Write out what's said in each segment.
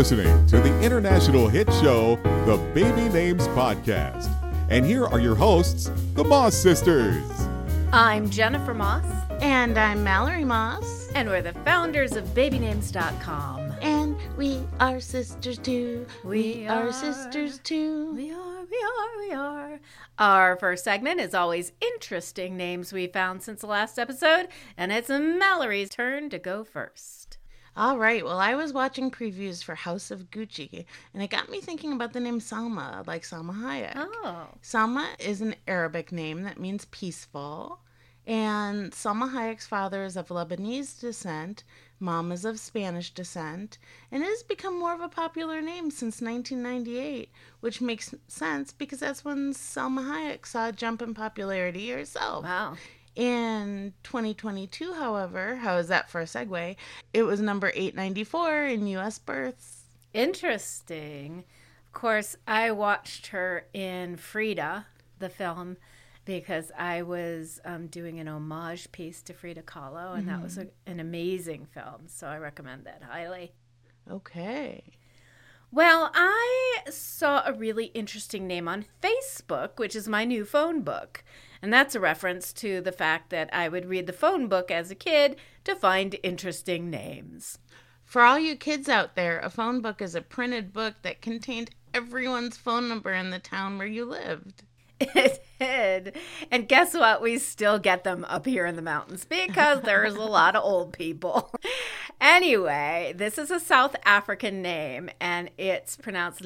listening to the international hit show, The Baby Names Podcast. And here are your hosts, the Moss Sisters. I'm Jennifer Moss, And I'm Mallory Moss. and we're the founders of BabyNames.com. And we are sisters too. We are, are- sisters too. We are, we are, we are. Our first segment is always interesting names we found since the last episode, and it's Mallory's turn to go first. All right. Well, I was watching previews for House of Gucci, and it got me thinking about the name Salma, like Salma Hayek. Oh, Salma is an Arabic name that means peaceful. And Salma Hayek's father is of Lebanese descent, mom is of Spanish descent, and it has become more of a popular name since 1998, which makes sense because that's when Salma Hayek saw a jump in popularity herself. wow. In 2022, however, how is that for a segue? It was number 894 in US births. Interesting. Of course, I watched her in Frida, the film, because I was um, doing an homage piece to Frida Kahlo, and that was a, an amazing film. So I recommend that highly. Okay. Well, I saw a really interesting name on Facebook, which is my new phone book. And that's a reference to the fact that I would read the phone book as a kid to find interesting names. For all you kids out there, a phone book is a printed book that contained everyone's phone number in the town where you lived. It did. And guess what? We still get them up here in the mountains because there's a lot of old people. Anyway, this is a South African name and it's pronounced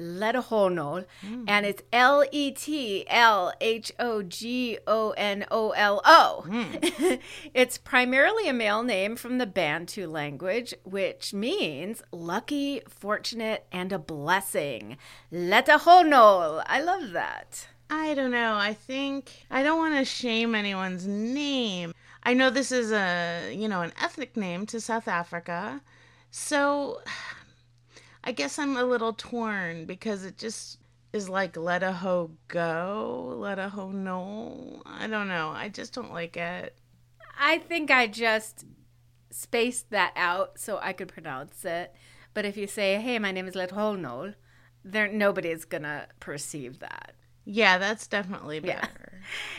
Letoholnol. Letoholnol. Mm. And it's L E T L H O G O N O L O. Mm. It's primarily a male name from the Bantu language, which means lucky, fortunate, and a blessing. Letahonol. I love that. I don't know. I think I don't want to shame anyone's name. I know this is a, you know, an ethnic name to South Africa. So I guess I'm a little torn because it just is like let a hoe go, let a hoe no. I don't know. I just don't like it. I think I just spaced that out so I could pronounce it. But if you say, hey, my name is Letahonol, there nobody's gonna perceive that. Yeah, that's definitely Yeah.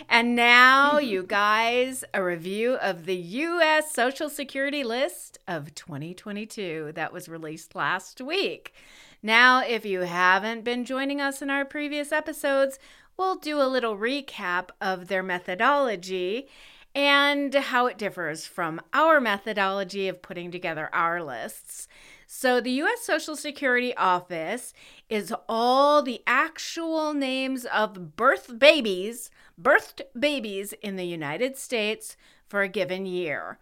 And now, you guys, a review of the U.S. Social Security list of 2022 that was released last week. Now, if you haven't been joining us in our previous episodes, we'll do a little recap of their methodology and how it differs from our methodology of putting together our lists. So, the U.S. Social Security Office is all the actual names of birth babies, birthed babies in the United States for a given year.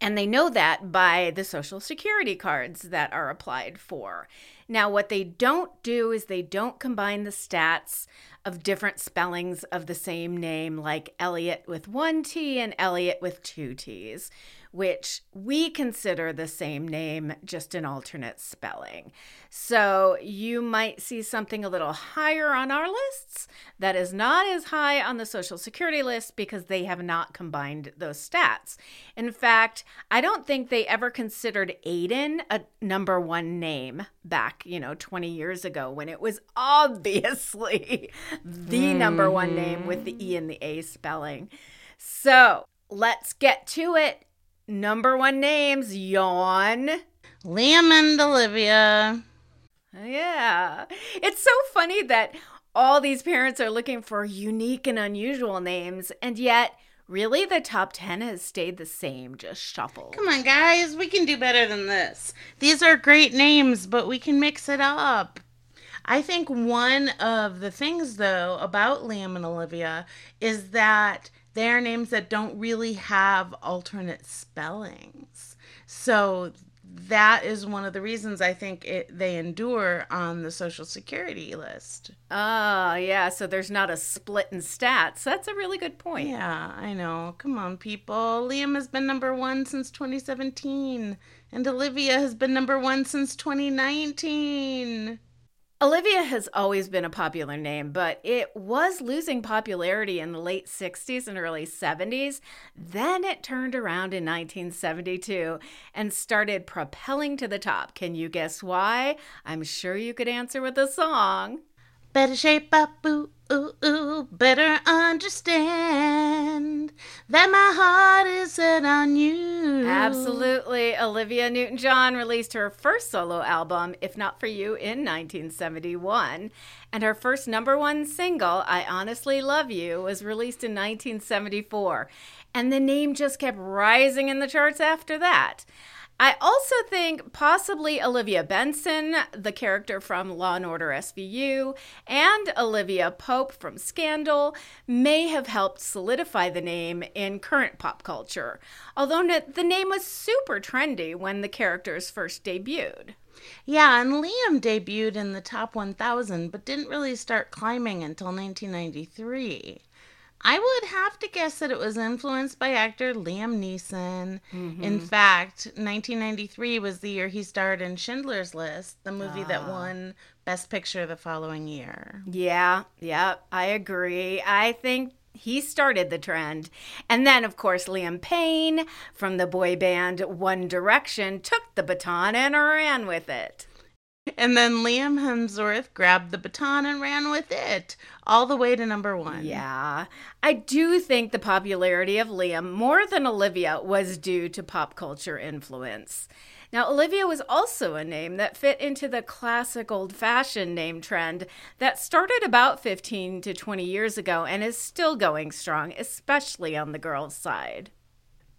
And they know that by the Social Security cards that are applied for. Now, what they don't do is they don't combine the stats of different spellings of the same name, like Elliot with one T and Elliot with two T's, which we consider the same name, just an alternate spelling. So you might see something a little higher on our lists that is not as high on the Social Security list because they have not combined those stats. In fact, I don't think they ever considered Aiden a number one name back, you know, 20 years ago when it was obviously the number one name with the E and the A spelling. So let's get to it. Number one names, yawn. Liam and Olivia. Yeah. It's so funny that all these parents are looking for unique and unusual names, and yet, really, the top 10 has stayed the same, just shuffled. Come on, guys, we can do better than this. These are great names, but we can mix it up. I think one of the things, though, about Liam and Olivia is that they are names that don't really have alternate spellings. So that is one of the reasons I think it, they endure on the Social Security list. Ah, yeah, so there's not a split in stats. That's a really good point. Yeah, I know. Come on, people. Liam has been number one since 2017, and Olivia has been number one since 2019. Olivia has always been a popular name, but it was losing popularity in the late 60s and early 70s. Then it turned around in 1972 and started propelling to the top. Can you guess why? I'm sure you could answer with a song. Better shape up, ooh, ooh, ooh. Better understand that my heart is set on you. Absolutely. Olivia Newton John released her first solo album, If Not For You, in 1971. And her first number one single, I Honestly Love You, was released in 1974. And the name just kept rising in the charts after that. I also think possibly Olivia Benson, the character from Law and Order SVU, and Olivia Pope from Scandal may have helped solidify the name in current pop culture, although the name was super trendy when the characters first debuted. Yeah, and Liam debuted in the top 1000 but didn't really start climbing until 1993. I would have to guess that it was influenced by actor Liam Neeson. Mm-hmm. In fact, 1993 was the year he starred in Schindler's List, the movie that ah. won Best Picture the following year. Yeah, yeah, I agree. I think he started the trend. And then, of course, Liam Payne from the boy band One Direction took the baton and ran with it. And then Liam Hemsworth grabbed the baton and ran with it all the way to number one. Yeah. I do think the popularity of Liam more than Olivia was due to pop culture influence. Now, Olivia was also a name that fit into the classic old fashioned name trend that started about 15 to 20 years ago and is still going strong, especially on the girls' side.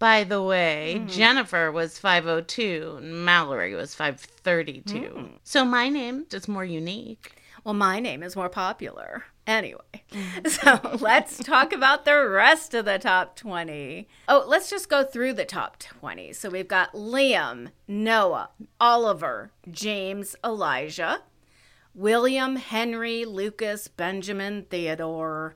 By the way, mm-hmm. Jennifer was 502 and Mallory was 532. Mm. So my name is more unique. Well, my name is more popular. Anyway, mm-hmm. so let's talk about the rest of the top 20. Oh, let's just go through the top 20. So we've got Liam, Noah, Oliver, James, Elijah, William, Henry, Lucas, Benjamin, Theodore,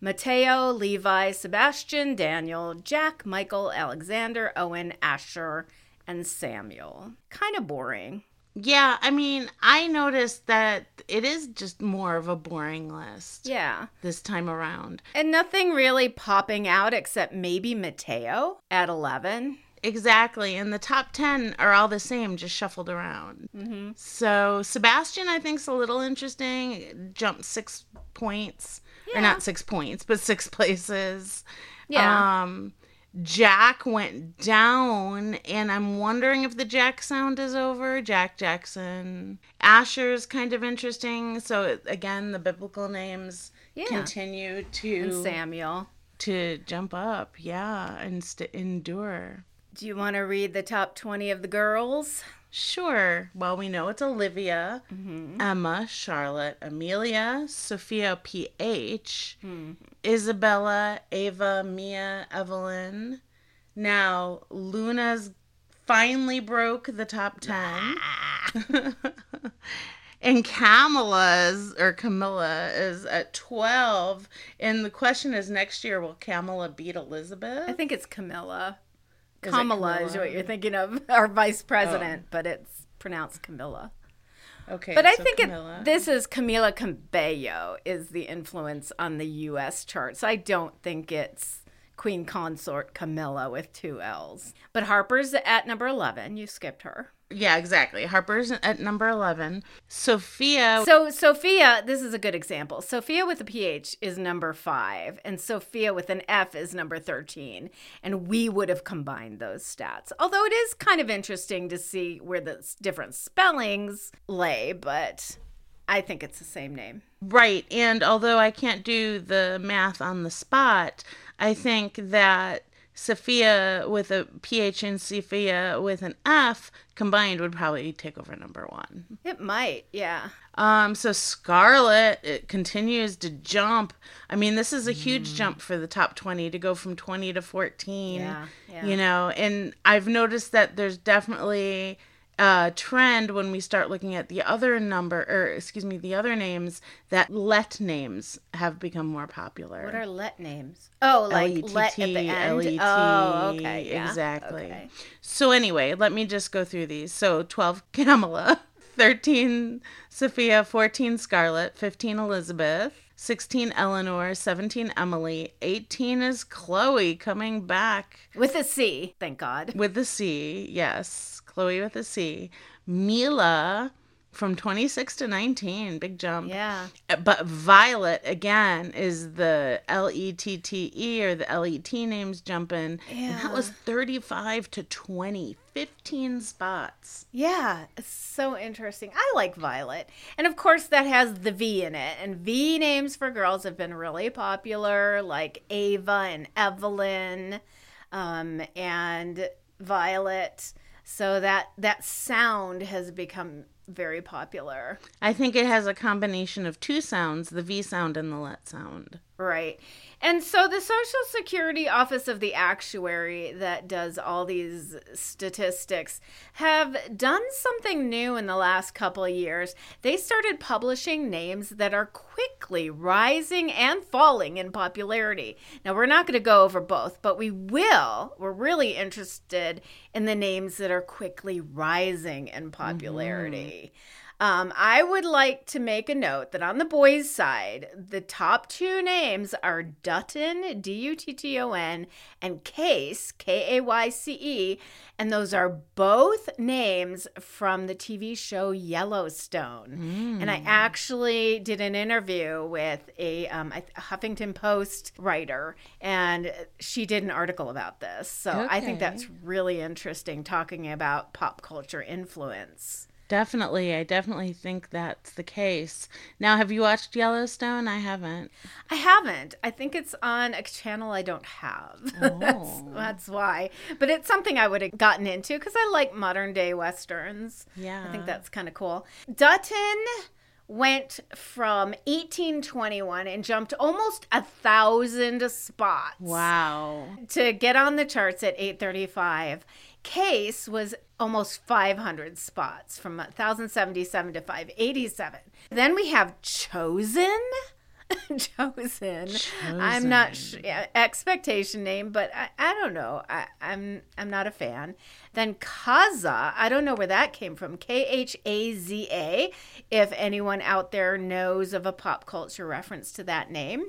Mateo, Levi, Sebastian, Daniel, Jack, Michael, Alexander, Owen, Asher, and Samuel. Kind of boring. Yeah, I mean, I noticed that it is just more of a boring list. Yeah. This time around. And nothing really popping out except maybe Mateo at 11. Exactly. And the top 10 are all the same, just shuffled around. Mm-hmm. So Sebastian, I think, is a little interesting. Jumped six points yeah. or not six points, but six places. Yeah. Um, Jack went down, and I'm wondering if the Jack sound is over. Jack Jackson. Asher's kind of interesting. So, again, the biblical names yeah. continue to. And Samuel. To jump up, yeah, and st- endure. Do you want to read the top 20 of the girls? Sure. Well, we know it's Olivia, mm-hmm. Emma, Charlotte, Amelia, Sophia PH, mm-hmm. Isabella, Ava, Mia, Evelyn. Now, Luna's finally broke the top 10. and Camilla's or Camilla is at 12. And the question is next year, will Camilla beat Elizabeth? I think it's Camilla. Kamala, is what you're thinking of, our vice president, oh. but it's pronounced Camilla. Okay, but I think it, this is Camila Cabello is the influence on the U.S. charts. I don't think it's Queen Consort Camilla with two L's. But Harper's at number eleven. You skipped her. Yeah, exactly. Harper's at number 11. Sophia. So, Sophia, this is a good example. Sophia with a PH is number five, and Sophia with an F is number 13. And we would have combined those stats. Although it is kind of interesting to see where the different spellings lay, but I think it's the same name. Right. And although I can't do the math on the spot, I think that Sophia with a PH and Sophia with an F combined would probably take over number one. It might, yeah. Um, so Scarlet it continues to jump. I mean, this is a huge mm. jump for the top twenty to go from twenty to fourteen. Yeah, yeah. You know, and I've noticed that there's definitely uh, trend when we start looking at the other number, or excuse me, the other names that let names have become more popular. What are let names? Oh, like L-E-T-T, let at the end. L-E-T, oh, okay, yeah. exactly. Okay. So anyway, let me just go through these. So twelve, Camilla. 13 Sophia, 14 Scarlet, 15 Elizabeth, 16 Eleanor, 17 Emily, 18 is Chloe coming back With a C, thank God. with a C, Yes, Chloe with a C. Mila from 26 to 19, big jump. Yeah. But Violet again is the L E T T E or the L E T names jumping. And that was 35 to 20, 15 spots. Yeah, so interesting. I like Violet. And of course, that has the V in it. And V names for girls have been really popular, like Ava and Evelyn um, and Violet. So that that sound has become very popular. I think it has a combination of two sounds, the V sound and the let sound. Right. And so the Social Security Office of the Actuary that does all these statistics have done something new in the last couple of years. They started publishing names that are quickly rising and falling in popularity. Now, we're not going to go over both, but we will. We're really interested in the names that are quickly rising in mm-hmm. popularity. Um, I would like to make a note that on the boys' side, the top two names are Dutton, D U T T O N, and Case, K A Y C E, and those are both names from the TV show Yellowstone. And I actually did an interview with a um, a Huffington Post writer, and she did an article about this. So I think that's really interesting, talking about pop culture influence. Definitely, I definitely think that's the case. Now, have you watched Yellowstone? I haven't. I haven't. I think it's on a channel I don't have. that's, Oh. that's why. But it's something I would have gotten into because I like modern day westerns. Yeah. I think that's kind of cool. Dutton went from 1821 and jumped almost a thousand spots Wow. to get on the charts at 835. Case was almost 500 spots from 1077 to 587. Then we have Chosen. Chosen. I'm not sh- yeah, expectation name, but I, I don't know. I, I'm I'm not a fan. Then Kaza, I don't know where that came from. K H A Z A. If anyone out there knows of a pop culture reference to that name,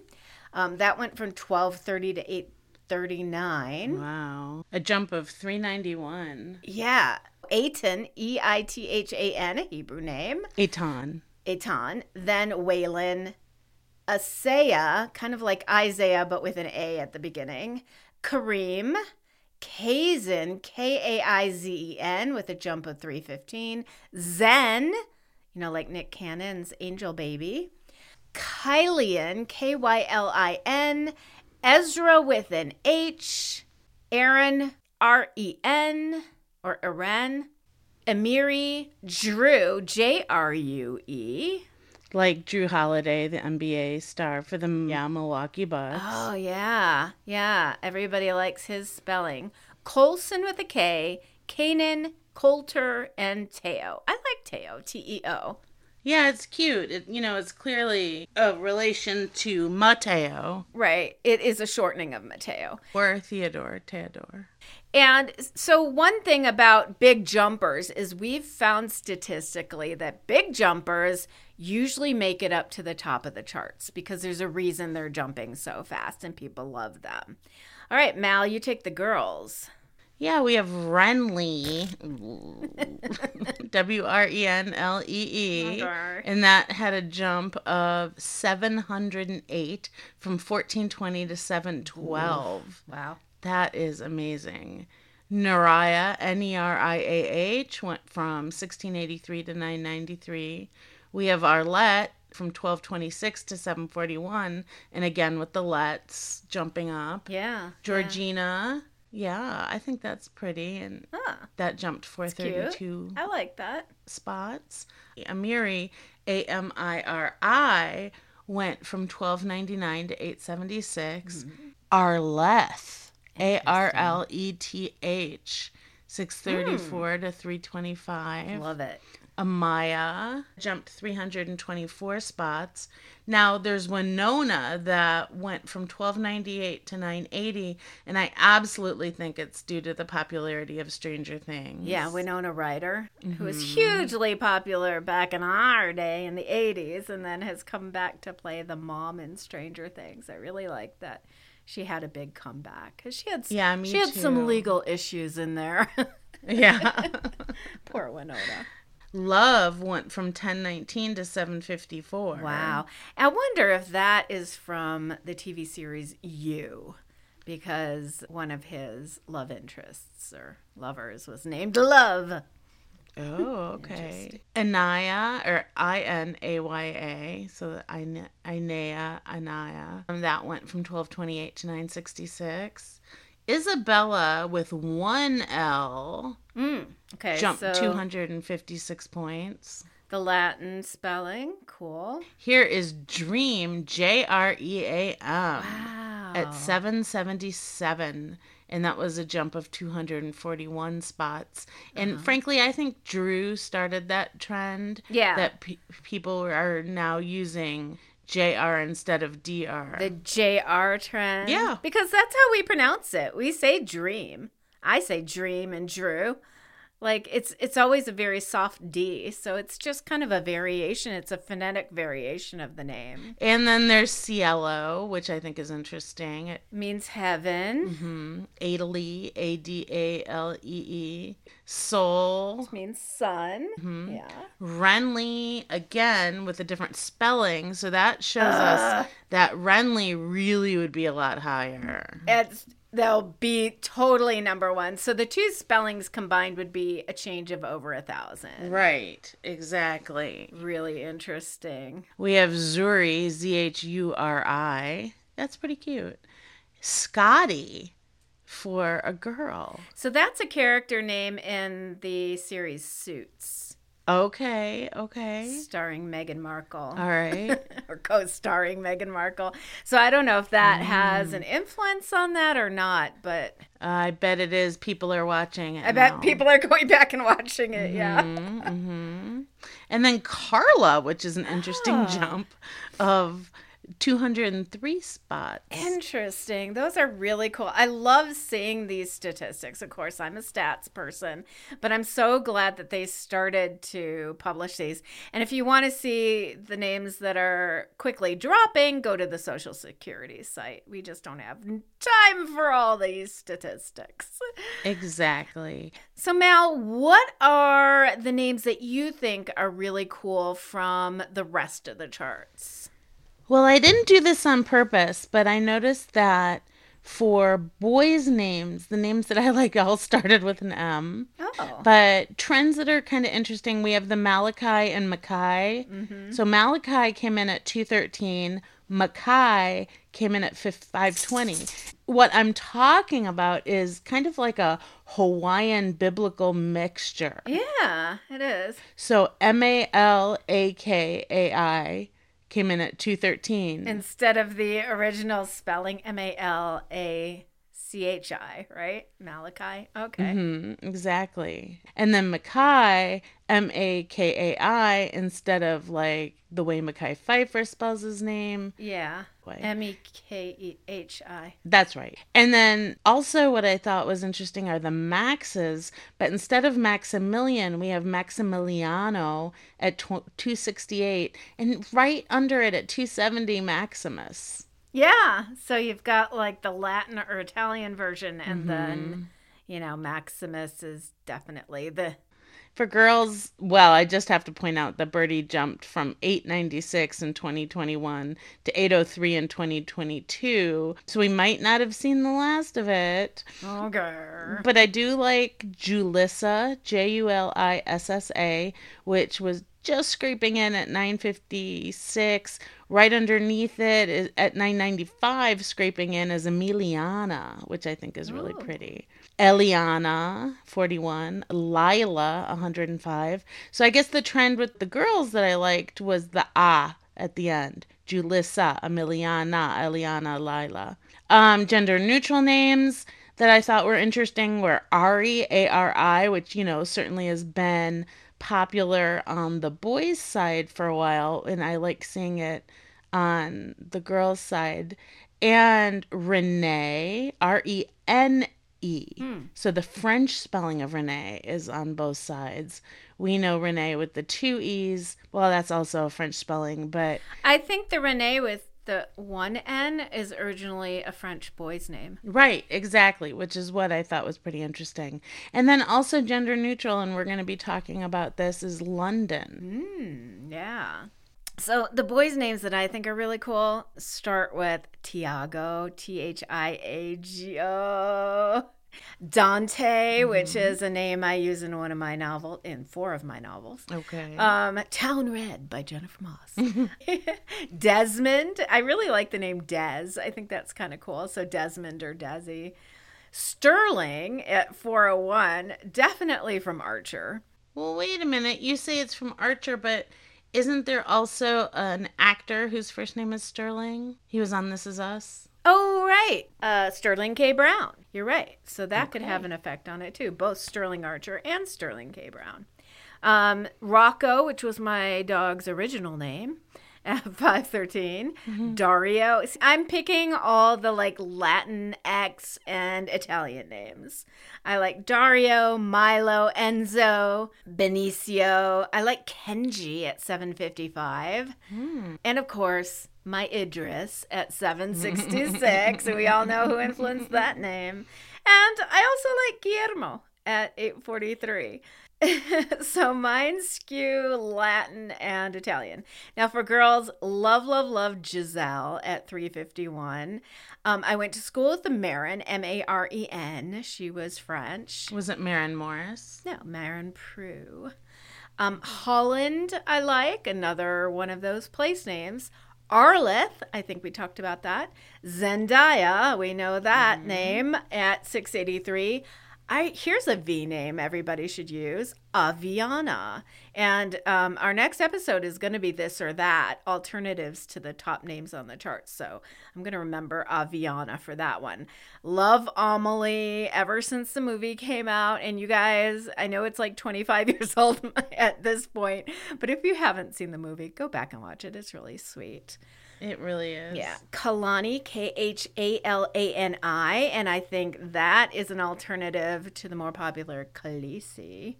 um, that went from 1230 to 839. Wow. A jump of 391. Yeah. Aiton, E I T H A N, a Hebrew name. Aton. Aiton. Then Waylon. Asaya, kind of like Isaiah, but with an A at the beginning. Kareem. Kaizen, K A I Z E N, with a jump of 315. Zen, you know, like Nick Cannon's Angel Baby. Kylian, K Y L I N. Ezra with an H. Aaron, R E N, or Aren. Amiri, Jrue, J R U E. Like Jrue Holiday, the NBA star for the yeah, Milwaukee Bucks. Oh, yeah. Yeah. Everybody likes his spelling. Colson with a K, Kanan, Coulter, and Teo. I like Teo, T E O. Yeah, it's cute. It, you know, it's clearly a relation to Mateo Right. It is a shortening of Mateo. or Theodore, Theodore. And so, one thing about big jumpers is we've found statistically that big jumpers usually make it up to the top of the charts because there's a reason they're jumping so fast and people love them. All right, Mal, you take the girls. Yeah, we have Renly, W R E N L E E, and that had a jump of 708 from 1420 to 712. Wow. That is amazing. Neriah, N E R I A H, went from 1683 to 993. We have Arlette from 1226 to 741, and again with the lets jumping up. Yeah. Georgina, yeah, I think that's pretty, and yeah. Ah, that jumped 432 I like that. spots. Amiri, A M I R I, went from 1299 to 876. Arleth, A R L E T H, 634 to 325. Love it. Amaya jumped 324 spots. Now there's Winona that went from 1298 to 980, and I absolutely think it's due to the popularity of Stranger Things. Yeah, Winona Ryder, who was mm-hmm. hugely popular back in our day in the 80s and then has come back to play the mom in Stranger Things. I really like that she had a big comeback cuz she had Yeah, she had too. some legal issues in there. Yeah. Poor Winona. Love went from 1019 to 754. Wow. I wonder if that is from the TV series You, because one of his love interests or lovers was named Love. Oh, okay. Anaya or I N A Y A. So Inaya, Anaya. And that went from 1228 to 966. Isabella with one L Okay, jumped so 256 points. the Latin spelling, cool. Here is Dream, J R E A M, Wow. at 777. And that was a jump of 241 spots. And Uh-huh. frankly, I think Jrue started that trend. Yeah. That pe- people are now using JR instead of DR. the JR trend. Yeah. Because that's how we pronounce it. We say dream. I say dream and Drew. Like it's it's always a very soft D, so it's just kind of a variation. It's a phonetic variation of the name. and then there's Cielo, which I think is interesting. It means heaven. hmm Adalee, A D A L E E. Soul. means sun. Mm-hmm. Yeah. Renly again with a different spelling, so that shows us that Renly really would be a lot higher. It's they'll be totally number one. So the two spellings combined would be a change of over a thousand. Right, exactly. Really interesting. We have Zhuri, Z H U R I. That's pretty cute. Scotty for a girl. So that's a character name in the series Suits, Okay, okay. starring Meghan Markle. All right. or co-starring Meghan Markle. So I don't know if that has an influence on that or not, but I bet it is. People are watching it. I bet people are going back and watching it. Yeah. Mm-hmm. And then Carla, which is an interesting Ah. jump of 203 spots. Interesting. Those are really cool. I love seeing these statistics. Of course, I'm a stats person, but I'm so glad that they started to publish these. And if you want to see the names that are quickly dropping, go to the Social Security site. We just don't have time for all these statistics. Exactly. So, Mal, what are the names that you think are really cool from the rest of the charts? Well, I didn't do this on purpose, but I noticed that for boys' names, the names that I like all started with an M. Oh. But trends that are kind of interesting, we have the Malachi and Makai. Mm-hmm. So Malachi came in at 213, Makai came in at 520. What I'm talking about is kind of like a Hawaiian biblical mixture. Yeah, it is. So M A L A K A I came in at 213. Instead of the original spelling, M A L A C H I, right? Malachi. Okay. Mhm, exactly. And then Makai, M A K A I, instead of like the way Mekhi Phifer spells his name. Yeah. M E K E H I. That's right. And then also, what I thought was interesting are the Maxes, but instead of Maximilian, we have Maximiliano at tw- 268, and right under it at 270, Maximus. Yeah. So you've got like the Latin or Italian version, and mm-hmm. then, you know, Maximus is definitely the. For girls, well, I just have to point out that Birdie jumped from 896 in 2021 to 803 in 2022. So we might not have seen the last of it. Okay. But I do like Julissa, J U L I S S A, which was just scraping in at 956. Right underneath it is at 995, scraping in is Emiliana, which I think is really Oh. pretty. Eliana, 41. Lila, 105. So I guess the trend with the girls that I liked was the ah at the end. Julissa, Emiliana, Eliana, Lila. Um, gender neutral names that I thought were interesting were Ari, A R I, which, you know, certainly has been popular on the boys' side for a while, and I like seeing it on the girls' side. And Renee, R E N E. Hmm. So the French spelling of Renee is on both sides. We know Renee with the two E's. Well, that's also a French spelling, but I think the Renee with the one N is originally a French boy's name. Right, exactly, which is what I thought was pretty interesting. And then also gender neutral, and we're going to be talking about this, is London. Hmm, yeah. So the boys' names that I think are really cool start with Tiago, T H I A G O. Dante, which is a name I use in one of my novels, in four of my novels. Okay. Um, Town Red by Jennifer Moss. Desmond. I really like the name Des. I think that's kind of cool. So Desmond or Desi. Sterling at 401, definitely from Archer. well, wait a minute. You say it's from Archer, but isn't there also an actor whose first name is Sterling? He was on This Is Us. Oh, right. Uh, Sterling K. Brown. You're right. So that could have an effect on it too. Both Sterling Archer and Sterling K. Brown. Um, Rocco, which was my dog's original name at 513. Mm-hmm. Dario. I'm picking all the like Latin X and Italian names. I like Dario, Milo, Enzo, Benicio. I like Kenji at 755. Hmm. And of course, my Idris at 766. and we all know who influenced that name. And I also like Guillermo at 843. so mine skew Latin and Italian. Now for girls, love, love, love Giselle at 351. Um, I went to school with the Maren, M A R E N. She was French. Was it Maren Morris? No, Maren Prue. Um, Holland, I like, another one of those place names. Arleth, I think we talked about that. Zendaya, we know that name at 683. I here's a V name everybody should use, Aviana. And um, our next episode is going to be this or that, alternatives to the top names on the charts. So I'm going to remember Aviana for that one. Love Amelie ever since the movie came out. And you guys, I know it's like 25 years old at this point, but if you haven't seen the movie, go back and watch it. It's really sweet. It really is. Yeah. Khalani, K H A L A N I. And I think that is an alternative to the more popular Khaleesi.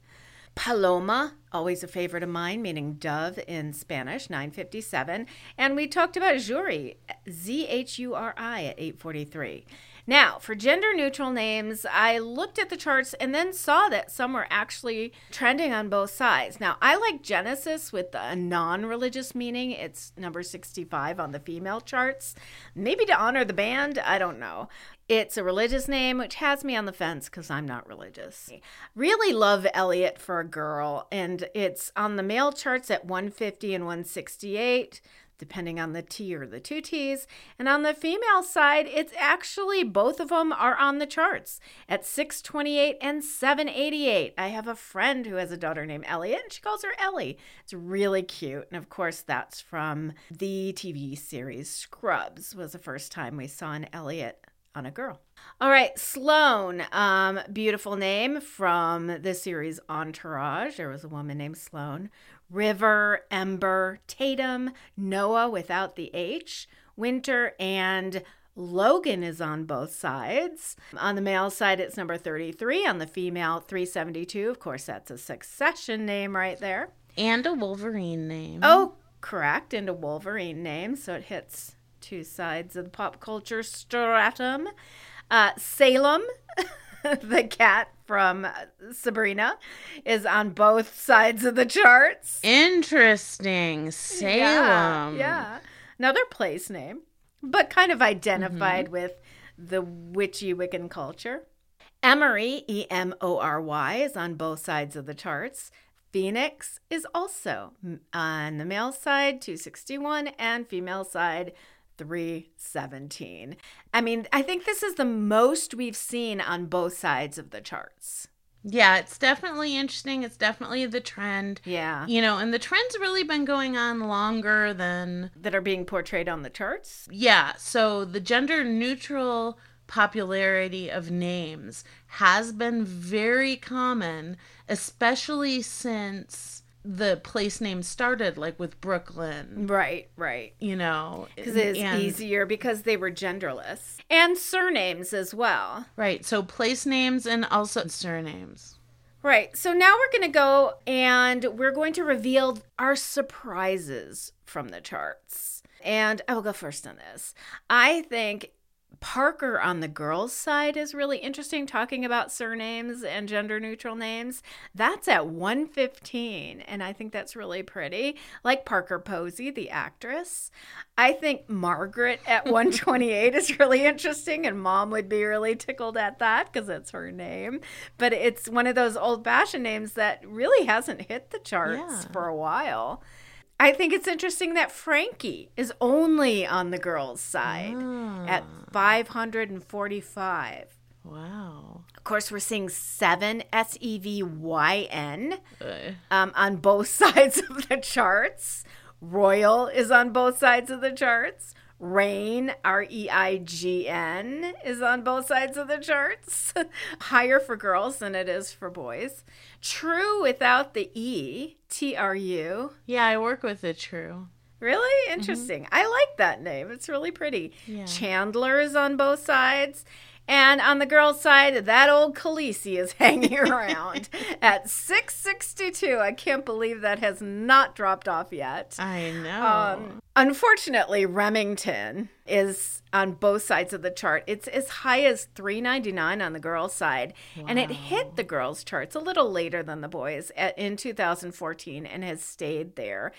Paloma, always a favorite of mine, meaning dove in Spanish, 957. And we talked about Zhuri, Z H U R I, at 843. Now, for gender neutral names, I looked at the charts and then saw that some were actually trending on both sides. Now, I like Genesis with a non religious meaning. It's number 65 on the female charts. Maybe to honor the band, I don't know. It's a religious name, which has me on the fence because I'm not religious. Really love Elliot for a girl, and it's on the male charts at 150 and 168 depending on the T or the two T's. And on the female side, it's actually both of them are on the charts at 628 and 788. I have a friend who has a daughter named Elliot, and she calls her Ellie. It's really cute. And of course, that's from the TV series Scrubs, was the first time we saw an Elliot on a girl. All right, Sloan, um, beautiful name from the series Entourage. There was a woman named Sloan. River, Ember, Tatum, Noah without the H, Winter, and Logan is on both sides. On the male side, it's number 33. On the female, 372. Of course, that's a succession name right there. And a Wolverine name. Oh, correct. And a Wolverine name. So it hits two sides of the pop culture stratum. Uh, Salem, the cat from Sabrina, is on both sides of the charts. Interesting. Salem. Yeah, yeah. Another place name, but kind of identified mm-hmm. with the witchy Wiccan culture. Emory, E M O R Y, is on both sides of the charts. Phoenix is also on the male side, 261, and female side, 317. I mean, I think this is the most we've seen on both sides of the charts. Yeah, it's definitely interesting. It's definitely the trend. Yeah. You know, and the trend's really been going on longer than That are being portrayed on the charts. yeah, so the gender neutral popularity of names has been very common, especially since the place name started, like with Brooklyn. Right, right. You know, Because it's and- easier because they were genderless. And surnames as well. Right. So place names and also surnames. Right. So now we're going to go and we're going to reveal our surprises from the charts. And I will go first on this. I think Parker on the girls' side is really interesting, talking about surnames and gender neutral names. That's at 115, and I think that's really pretty. Like Parker Posey, the actress. I think Margaret at 128 is really interesting, and mom would be really tickled at that because it's her name. But it's one of those old fashioned names that really hasn't hit the charts Yeah. for a while. I think it's interesting that Frankie is only on the girls' side at 545. Wow. Of course, we're seeing Sevyn S E V Y N um, on both sides of the charts. Royal is on both sides of the charts. Reign, R E I G N, is on both sides of the charts. Higher for girls than it is for boys. True without the E, T R U. yeah, I work with the true. Really interesting. Mm-hmm. I like that name. It's really pretty. Yeah. Chandler is on both sides. And on the girls' side, that old Khaleesi is hanging around at 662. I can't believe that has not dropped off yet. I know. Um, unfortunately, Remington is on both sides of the chart. It's as high as 399 on the girls' side, and it hit the girls' charts a little later than the boys at, in 2014 and has stayed there.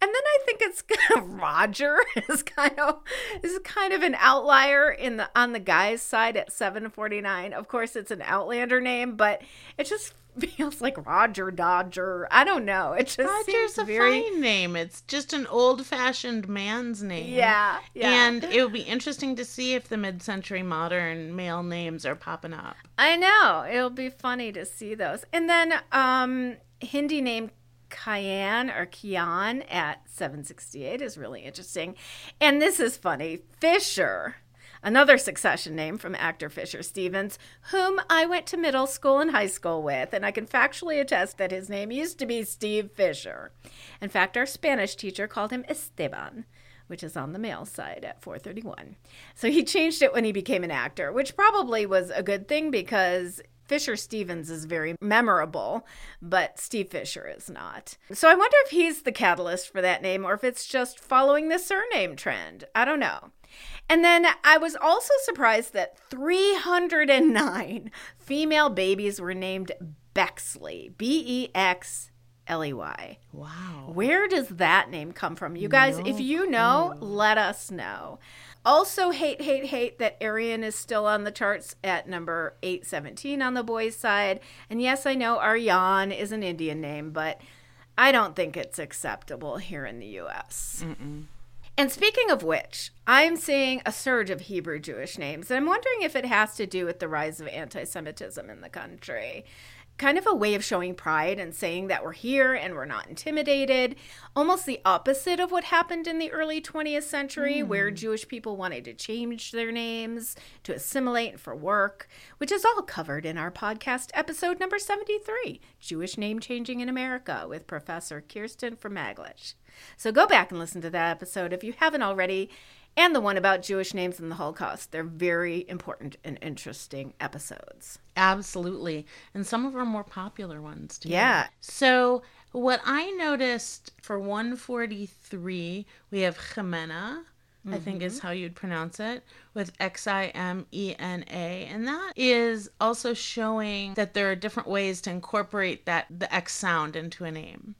And then I think it's Roger is kind of is kind of an outlier in the on the guys' side at 749. Of course, it's an Outlander name, but it just feels like Roger Dodger. I don't know. It just Roger's seems a very fine name. It's just an old-fashioned man's name. yeah, yeah. And it would be interesting to see if the mid-century modern male names are popping up. I know. It'll be funny to see those. And then um Hindi name Kian or Kian at 768 is really interesting. And this is funny. Fisher, another succession name from actor Fisher Stevens, whom I went to middle school and high school with, and I can factually attest that his name used to be Steve Fisher. In fact, our Spanish teacher called him Esteban which is on the male side at 431. So he changed it when he became an actor, which probably was a good thing because Fisher Stevens is very memorable, but Steve Fisher is not. So I wonder if he's the catalyst for that name or if it's just following the surname trend. I don't know. And then I was also surprised that 309 female babies were named Bexley, B E X L E Y. Wow. Where does that name come from? You guys, if you know, let us know. Also, hate, hate, hate that Arian is still on the charts at number 817 on the boys' side. And yes, I know Aryan is an Indian name, but I don't think it's acceptable here in the US. And speaking of which, I'm seeing a surge of Hebrew Jewish names, and I'm wondering if it has to do with the rise of anti Semitism in the country. Kind of a way of showing pride and saying that we're here and we're not intimidated. Almost the opposite of what happened in the early 20th century, where hmm. Jewish people wanted to change their names to assimilate for work, which is all covered in our podcast episode number 73 Jewish Name Changing in America with Professor Kirsten from Maglish. So go back and listen to that episode if you haven't already, and the one about Jewish names in the Holocaust. They're very important and interesting episodes. Absolutely. And some of our more popular ones, too. Yeah. So, what I noticed for 143, we have Ximena, I think is mm-hmm. how you'd pronounce it, with X I M E N A. And that is also showing that there are different ways to incorporate that the X sound into a name.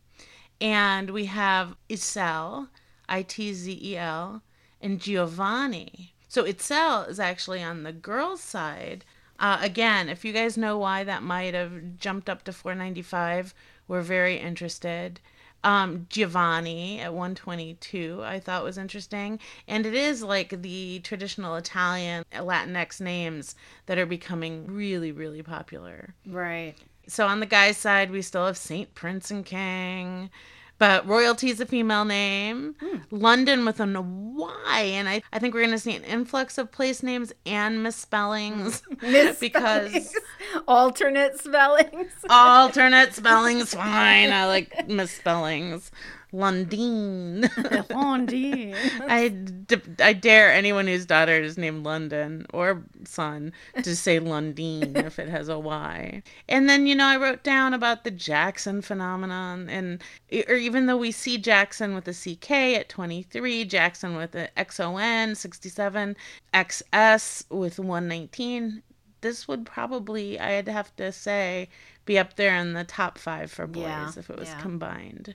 And we have Itzel, I T Z E L, and Giovanni. So Itzel is actually on the girls' side. Uh, again, if you guys know why that might have jumped up to 495, we're very interested. Um, Giovanni at 122, I thought was interesting. And it is like the traditional Italian Latinx names that are becoming really, really popular. Right. So on the guys' side, we still have Saint Prince and King. But royalty's a female name. Hmm. Londyn with an Y. And I, I think we're going to see an influx of place names and misspellings. Hmm. because alternate spellings. alternate spellings, fine. I like misspellings. Londine. Londine. I, d- I dare anyone whose daughter is named London or son to say Lundine if it has a Y. And then, you know, I wrote down about the Jackson phenomenon. And, or even though we see Jackson with a CK at 23, Jackson with an XON 67, XS with 119, this would probably, I'd have to say, be up there in the top five for boys Yeah, if it was yeah. combined.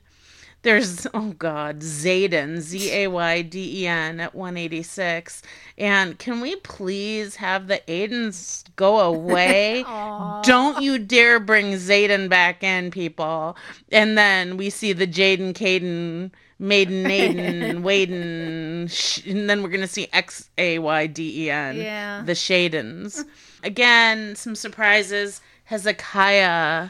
There's oh god, Zayden, Z A Y D E N at 186. And can we please have the Aidens go away? Don't you dare bring Zayden back in, people. And then we see the Jaden Caden Maiden Naden Waden sh- and then we're gonna see X A Y D E N. Yeah. The Shadens. Again, some surprises. Hezekiah,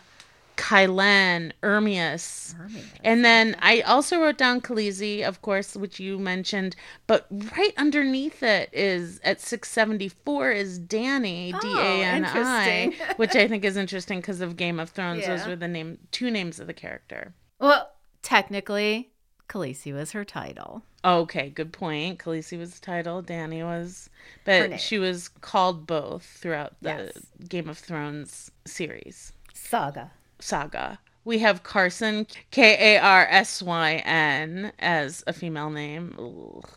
Kylen, Ermias. And then I also wrote down Khaleesi, of course, which you mentioned, but right underneath it is at 674 is Danny, oh, D A N I, Oh, which I think is interesting because of Game of Thrones. Those were the name two names of the character. Well, technically, Khaleesi was her title. Okay, good point. Khaleesi was the title, Danny was, but she was called both throughout the Yes. Game of Thrones series. Saga. Saga. We have Carson, K A R S Y N, as a female name. Ugh.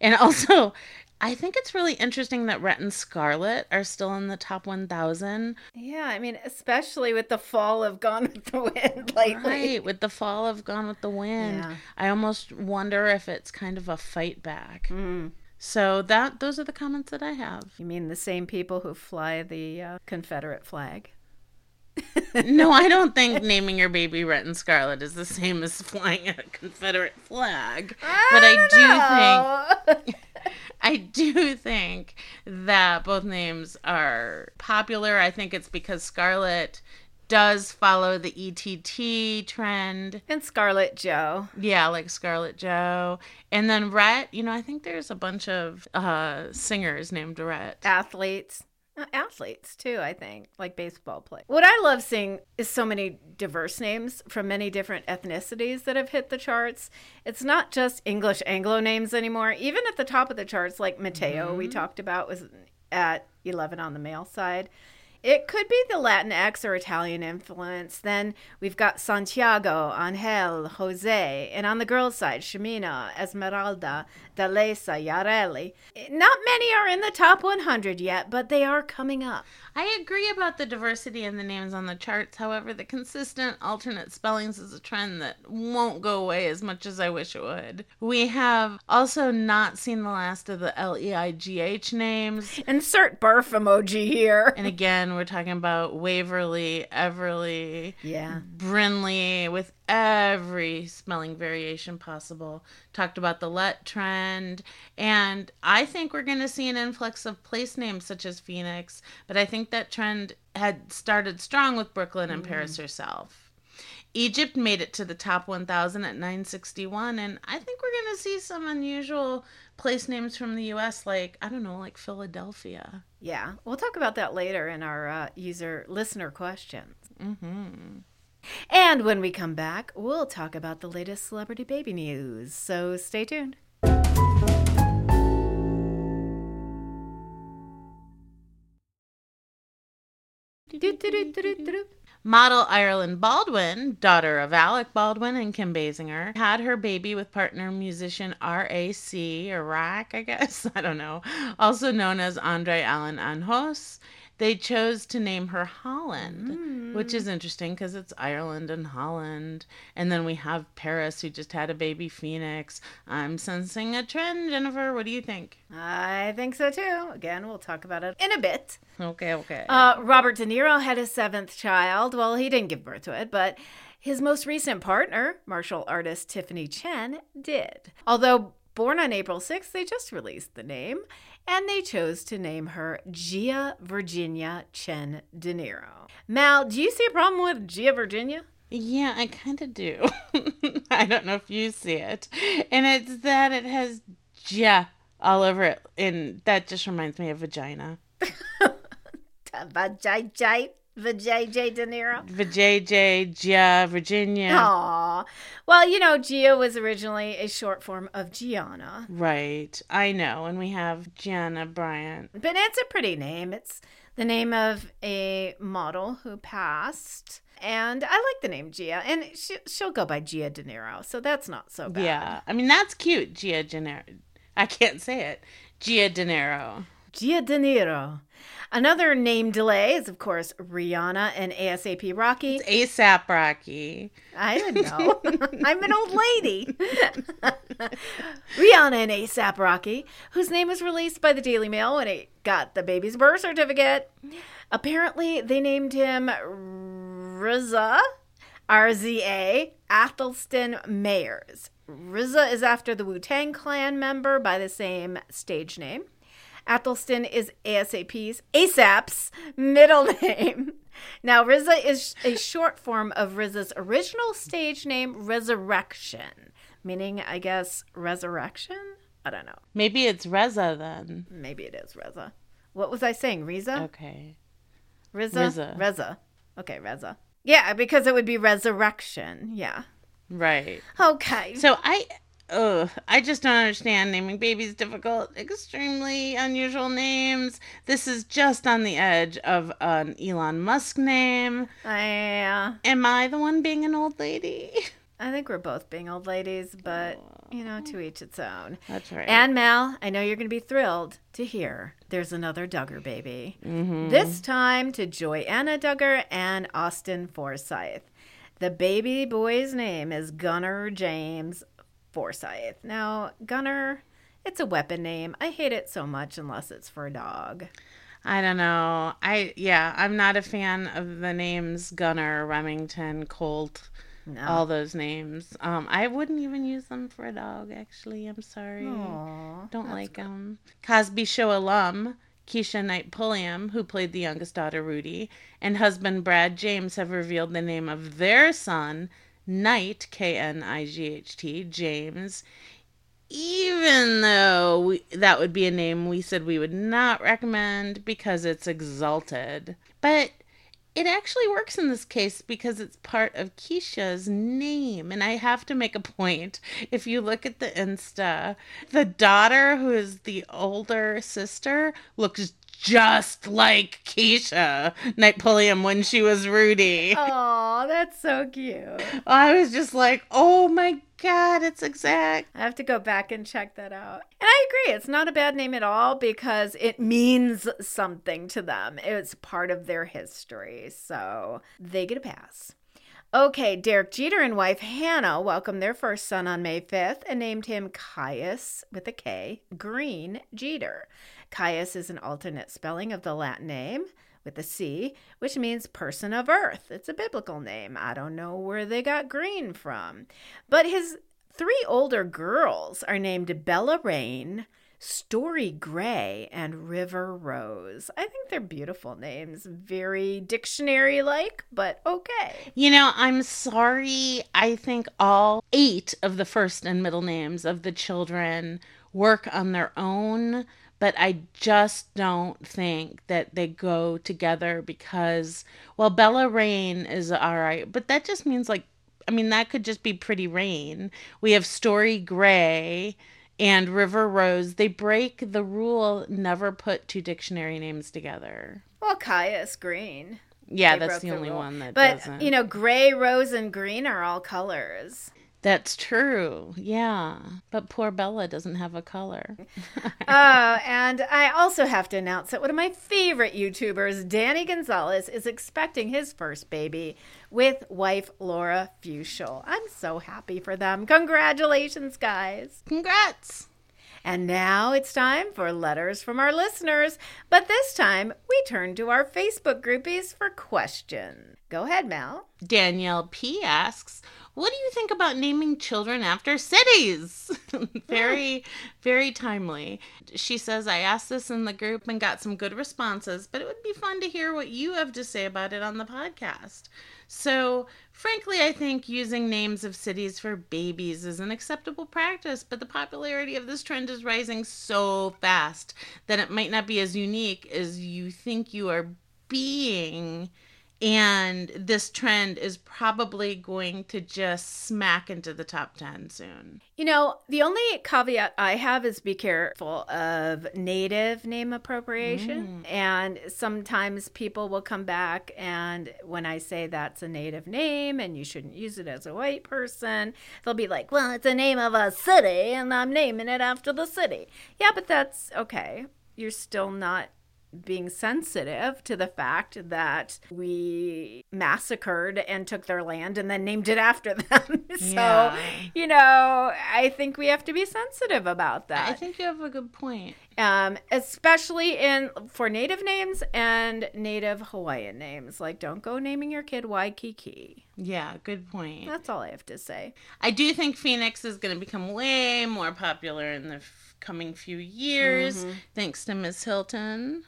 And also, I think it's really interesting that Rhett and Scarlet are still in the top 1,000. Yeah, I mean, especially with the fall of Gone with the Wind lately. Right, with the fall of Gone with the Wind. Yeah. I almost wonder if it's kind of a fight back. Mm. So that those are the comments that I have. You mean the same people who fly the uh, Confederate flag? No, I don't think naming your baby Rhett and Scarlet is the same as flying a Confederate flag. But I do think think. I do think that both names are popular. I think it's because Scarlet does follow the ETT trend. and Scarlet Joe. Yeah, like Scarlet Joe. And then Rhett, you know, I think there's a bunch of uh, singers named Rhett. athletes Uh, athletes too i think like baseball play what i love seeing is so many diverse names from many different ethnicities that have hit the charts. It's not just english anglo names anymore. Even at the top of the charts like mateo we mm-hmm. talked about was at 11 on the male side it could be the Latinx or Italian influence. Then we've got Santiago, Angel, Jose, and on the girls' side, Ximena, Esmeralda, Dalesa, Yareli. Not many are in the top 100 yet, but they are coming up. I agree about the diversity in the names on the charts. However, the consistent alternate spellings is a trend that won't go away as much as I wish it would. We have also not seen the last of the L E I G H names. Insert barf emoji here. And again, we're talking about Waverly, Everly, Yeah. Brinley, with every spelling variation possible. Talked about the let trend. And I think we're going to see an influx of place names such as Phoenix. But I think that trend had started strong with Brooklyn and Paris mm. herself. Egypt made it to the top 1,000 at 961. And I think we're going to see some unusual place names from the U.S., like, I don't know, like Philadelphia. Yeah. We'll talk about that later in our uh, user listener questions. hmm And when we come back, we'll talk about the latest celebrity baby news. So stay tuned. Do-do-do-do-do-do. Model Ireland Baldwin, daughter of Alec Baldwin and Kim Basinger, had her baby with partner musician R.A.C. Iraq, I guess, I don't know, also known as Andre Allen Anjos. They chose to name her Holland, which is interesting because it's Ireland and Holland. And then we have Paris, who just had a baby Phoenix. I'm sensing a trend, Jennifer. What do you think? I think so too. Again, we'll talk about it in a bit. Okay, okay. Uh, Robert De Niro had his seventh child. Well, he didn't give birth to it, but his most recent partner, martial artist Tiffany Chen, did. Although born on April 6th, they just released the name, and they chose to name her Gia Virginia Chen De Niro. Mal, do you see a problem with Gia Virginia? Yeah, I kind of do. I don't know if you see it. And it's that it has Gia all over it. And that just reminds me of vagina. Vajay Vajay De Niro. Vajayjay, Gia, Virginia. Aw. Well, you know, Gia was originally a short form of Gianna. Right. I know. And we have Gianna Bryant. But it's a pretty name. It's the name of a model who passed. And I like the name Gia. And she, she'll go by Gia De Niro. So that's not so bad. Yeah. I mean, that's cute. Gia De Niro. I can't say it. Gia De Niro. Gia De Niro. Another name delay is, of course, Rihanna and ASAP Rocky. It's ASAP Rocky. I don't know. I'm an old lady. Rihanna and ASAP Rocky, whose name was released by the Daily Mail when it got the baby's birth certificate. Apparently, they named him RZA, RZA, Athelston Mayers. RZA is after the Wu Tang Clan member by the same stage name. Athelston is ASAP's ASAP's middle name. Now, Riza is a short form of Riza's original stage name, Resurrection, meaning, I guess, resurrection? I don't know. Maybe it's Reza then. Maybe it is Reza. What was I saying? Riza? Okay. Riza? Reza. Reza. Okay, Reza. Yeah, because it would be resurrection. Yeah. Right. Okay. So I ugh, I just don't understand naming babies difficult, extremely unusual names. This is just on the edge of an Elon Musk name. Am I the one being an old lady? I think we're both being old ladies, but you know, to each its own. That's right. And Mal, I know you're going to be thrilled to hear there's another Duggar baby. Mm-hmm. This time to Joyanna Duggar and Austin Forsyth. The baby boy's name is Gunnar James Forsyth. Now, Gunner, it's a weapon name. I hate it so much unless it's for a dog. I don't know. I yeah, I'm not a fan of the names Gunner, Remington, Colt, No. all those names. Um, I wouldn't even use them for a dog. Actually, I'm sorry. Aw, Don't like them. Cosby Show alum Keshia Knight Pulliam, who played the youngest daughter Rudy, and husband Brad James have revealed the name of their son, Knight, K N I G H T, James. Even though we, that would be a name we said we would not recommend because it's exalted. But it actually works in this case because it's part of Keshia's name. And I have to make a point. If you look at the Insta, the daughter, who is the older sister, looks just like Keshia Knight Pulliam when she was Rudy. Oh, that's so cute. I was just like, oh my god, it's exact. I have to go back and check that out. And I agree, it's not a bad name at all because it means something to them. It's part of their history. So they get a pass. Okay, Derek Jeter and wife Hannah welcomed their first son on May 5th and named him Kaius with a K, Green Jeter. Kaius is an alternate spelling of the Latin name with a C, which means person of earth. It's a biblical name. I don't know where they got green from. But his three older girls are named Bella Rain, Story Gray, and River Rose. I think they're beautiful names. Very dictionary like, but okay. You know, I'm sorry. I think all eight of the first and middle names of the children work on their own, but I just don't think that they go together because, well, Bella Rain is all right, but that just means like, I mean, that could just be Pretty Rain. We have Story Gray and River Rose. They break the rule never put two dictionary names together. Well, Kaius Green. Yeah, They that's broke the only rule. one that But, doesn't. you know, gray, rose, and green are all colors. That's true. Yeah. But poor Bella doesn't have a color. Oh, and I also have to announce that one of my favorite YouTubers, Danny Gonzalez, is expecting his first baby with wife Laura Fuschel. I'm so happy for them. Congratulations, guys. Congrats. And now it's time for letters from our listeners. But this time we turn to our Facebook groupies for questions. Go ahead, Mel. Danielle P asks, What do you think about naming children after cities? very, very timely. She says, I asked this in the group and got some good responses, but it would be fun to hear what you have to say about it on the podcast. So, Frankly, I think using names of cities for babies is an acceptable practice, but the popularity of this trend is rising so fast that it might not be as unique as you think you are being and this trend is probably going to just smack into the top 10 soon. You know, the only caveat I have is be careful of native name appropriation. Mm. And sometimes people will come back, and when I say that's a native name and you shouldn't use it as a white person, they'll be like, well, it's a name of a city, and I'm naming it after the city. Yeah, but that's okay. You're still not being sensitive to the fact that we massacred and took their land and then named it after them. so, yeah. you know, I think we have to be sensitive about that. I think you have a good point. Um, especially in for native names and native Hawaiian names. Like, don't go naming your kid Waikiki. Yeah, good point. That's all I have to say. I do think Phoenix is going to become way more popular in the f- coming few years, mm-hmm. thanks to Miss Hilton.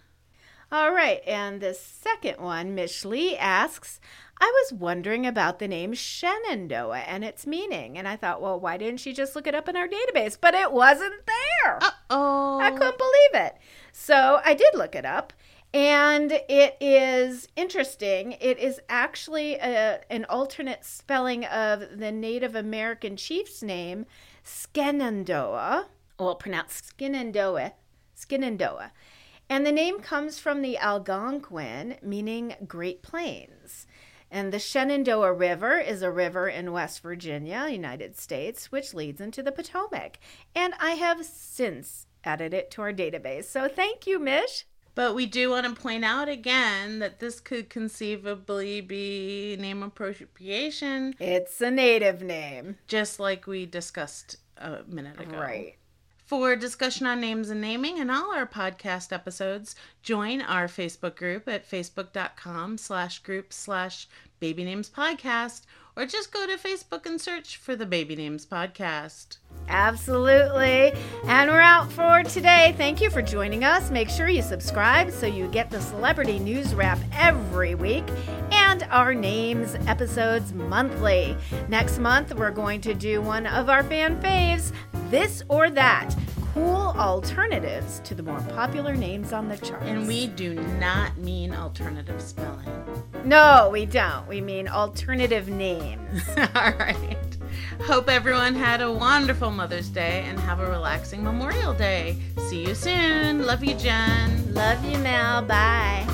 All right, and the second one, Miss Lee asks, I was wondering about the name Shenandoah and its meaning. And I thought, well, why didn't she just look it up in our database? But it wasn't there. oh. I couldn't believe it. So I did look it up. And it is interesting. It is actually a, an alternate spelling of the Native American chief's name, Skenandoah. Well, pronounced Skinandoah. Skinandoah. And the name comes from the Algonquin, meaning Great Plains. And the Shenandoah River is a river in West Virginia, United States, which leads into the Potomac. And I have since added it to our database. So thank you, Mish. But we do want to point out again that this could conceivably be name appropriation. It's a native name. Just like we discussed a minute ago. Right. For discussion on names and naming and all our podcast episodes, join our Facebook group at facebook.com slash group slash baby names podcast or just go to Facebook and search for the Baby Names Podcast. Absolutely. And we're out for today. Thank you for joining us. Make sure you subscribe so you get the celebrity news wrap every week and our names episodes monthly. Next month, we're going to do one of our fan faves, This or That cool alternatives to the more popular names on the charts. And we do not mean alternative spelling. No, we don't. We mean alternative names. All right. Hope everyone had a wonderful Mother's Day and have a relaxing Memorial Day. See you soon. Love you, Jen. Love you, Mel. Bye.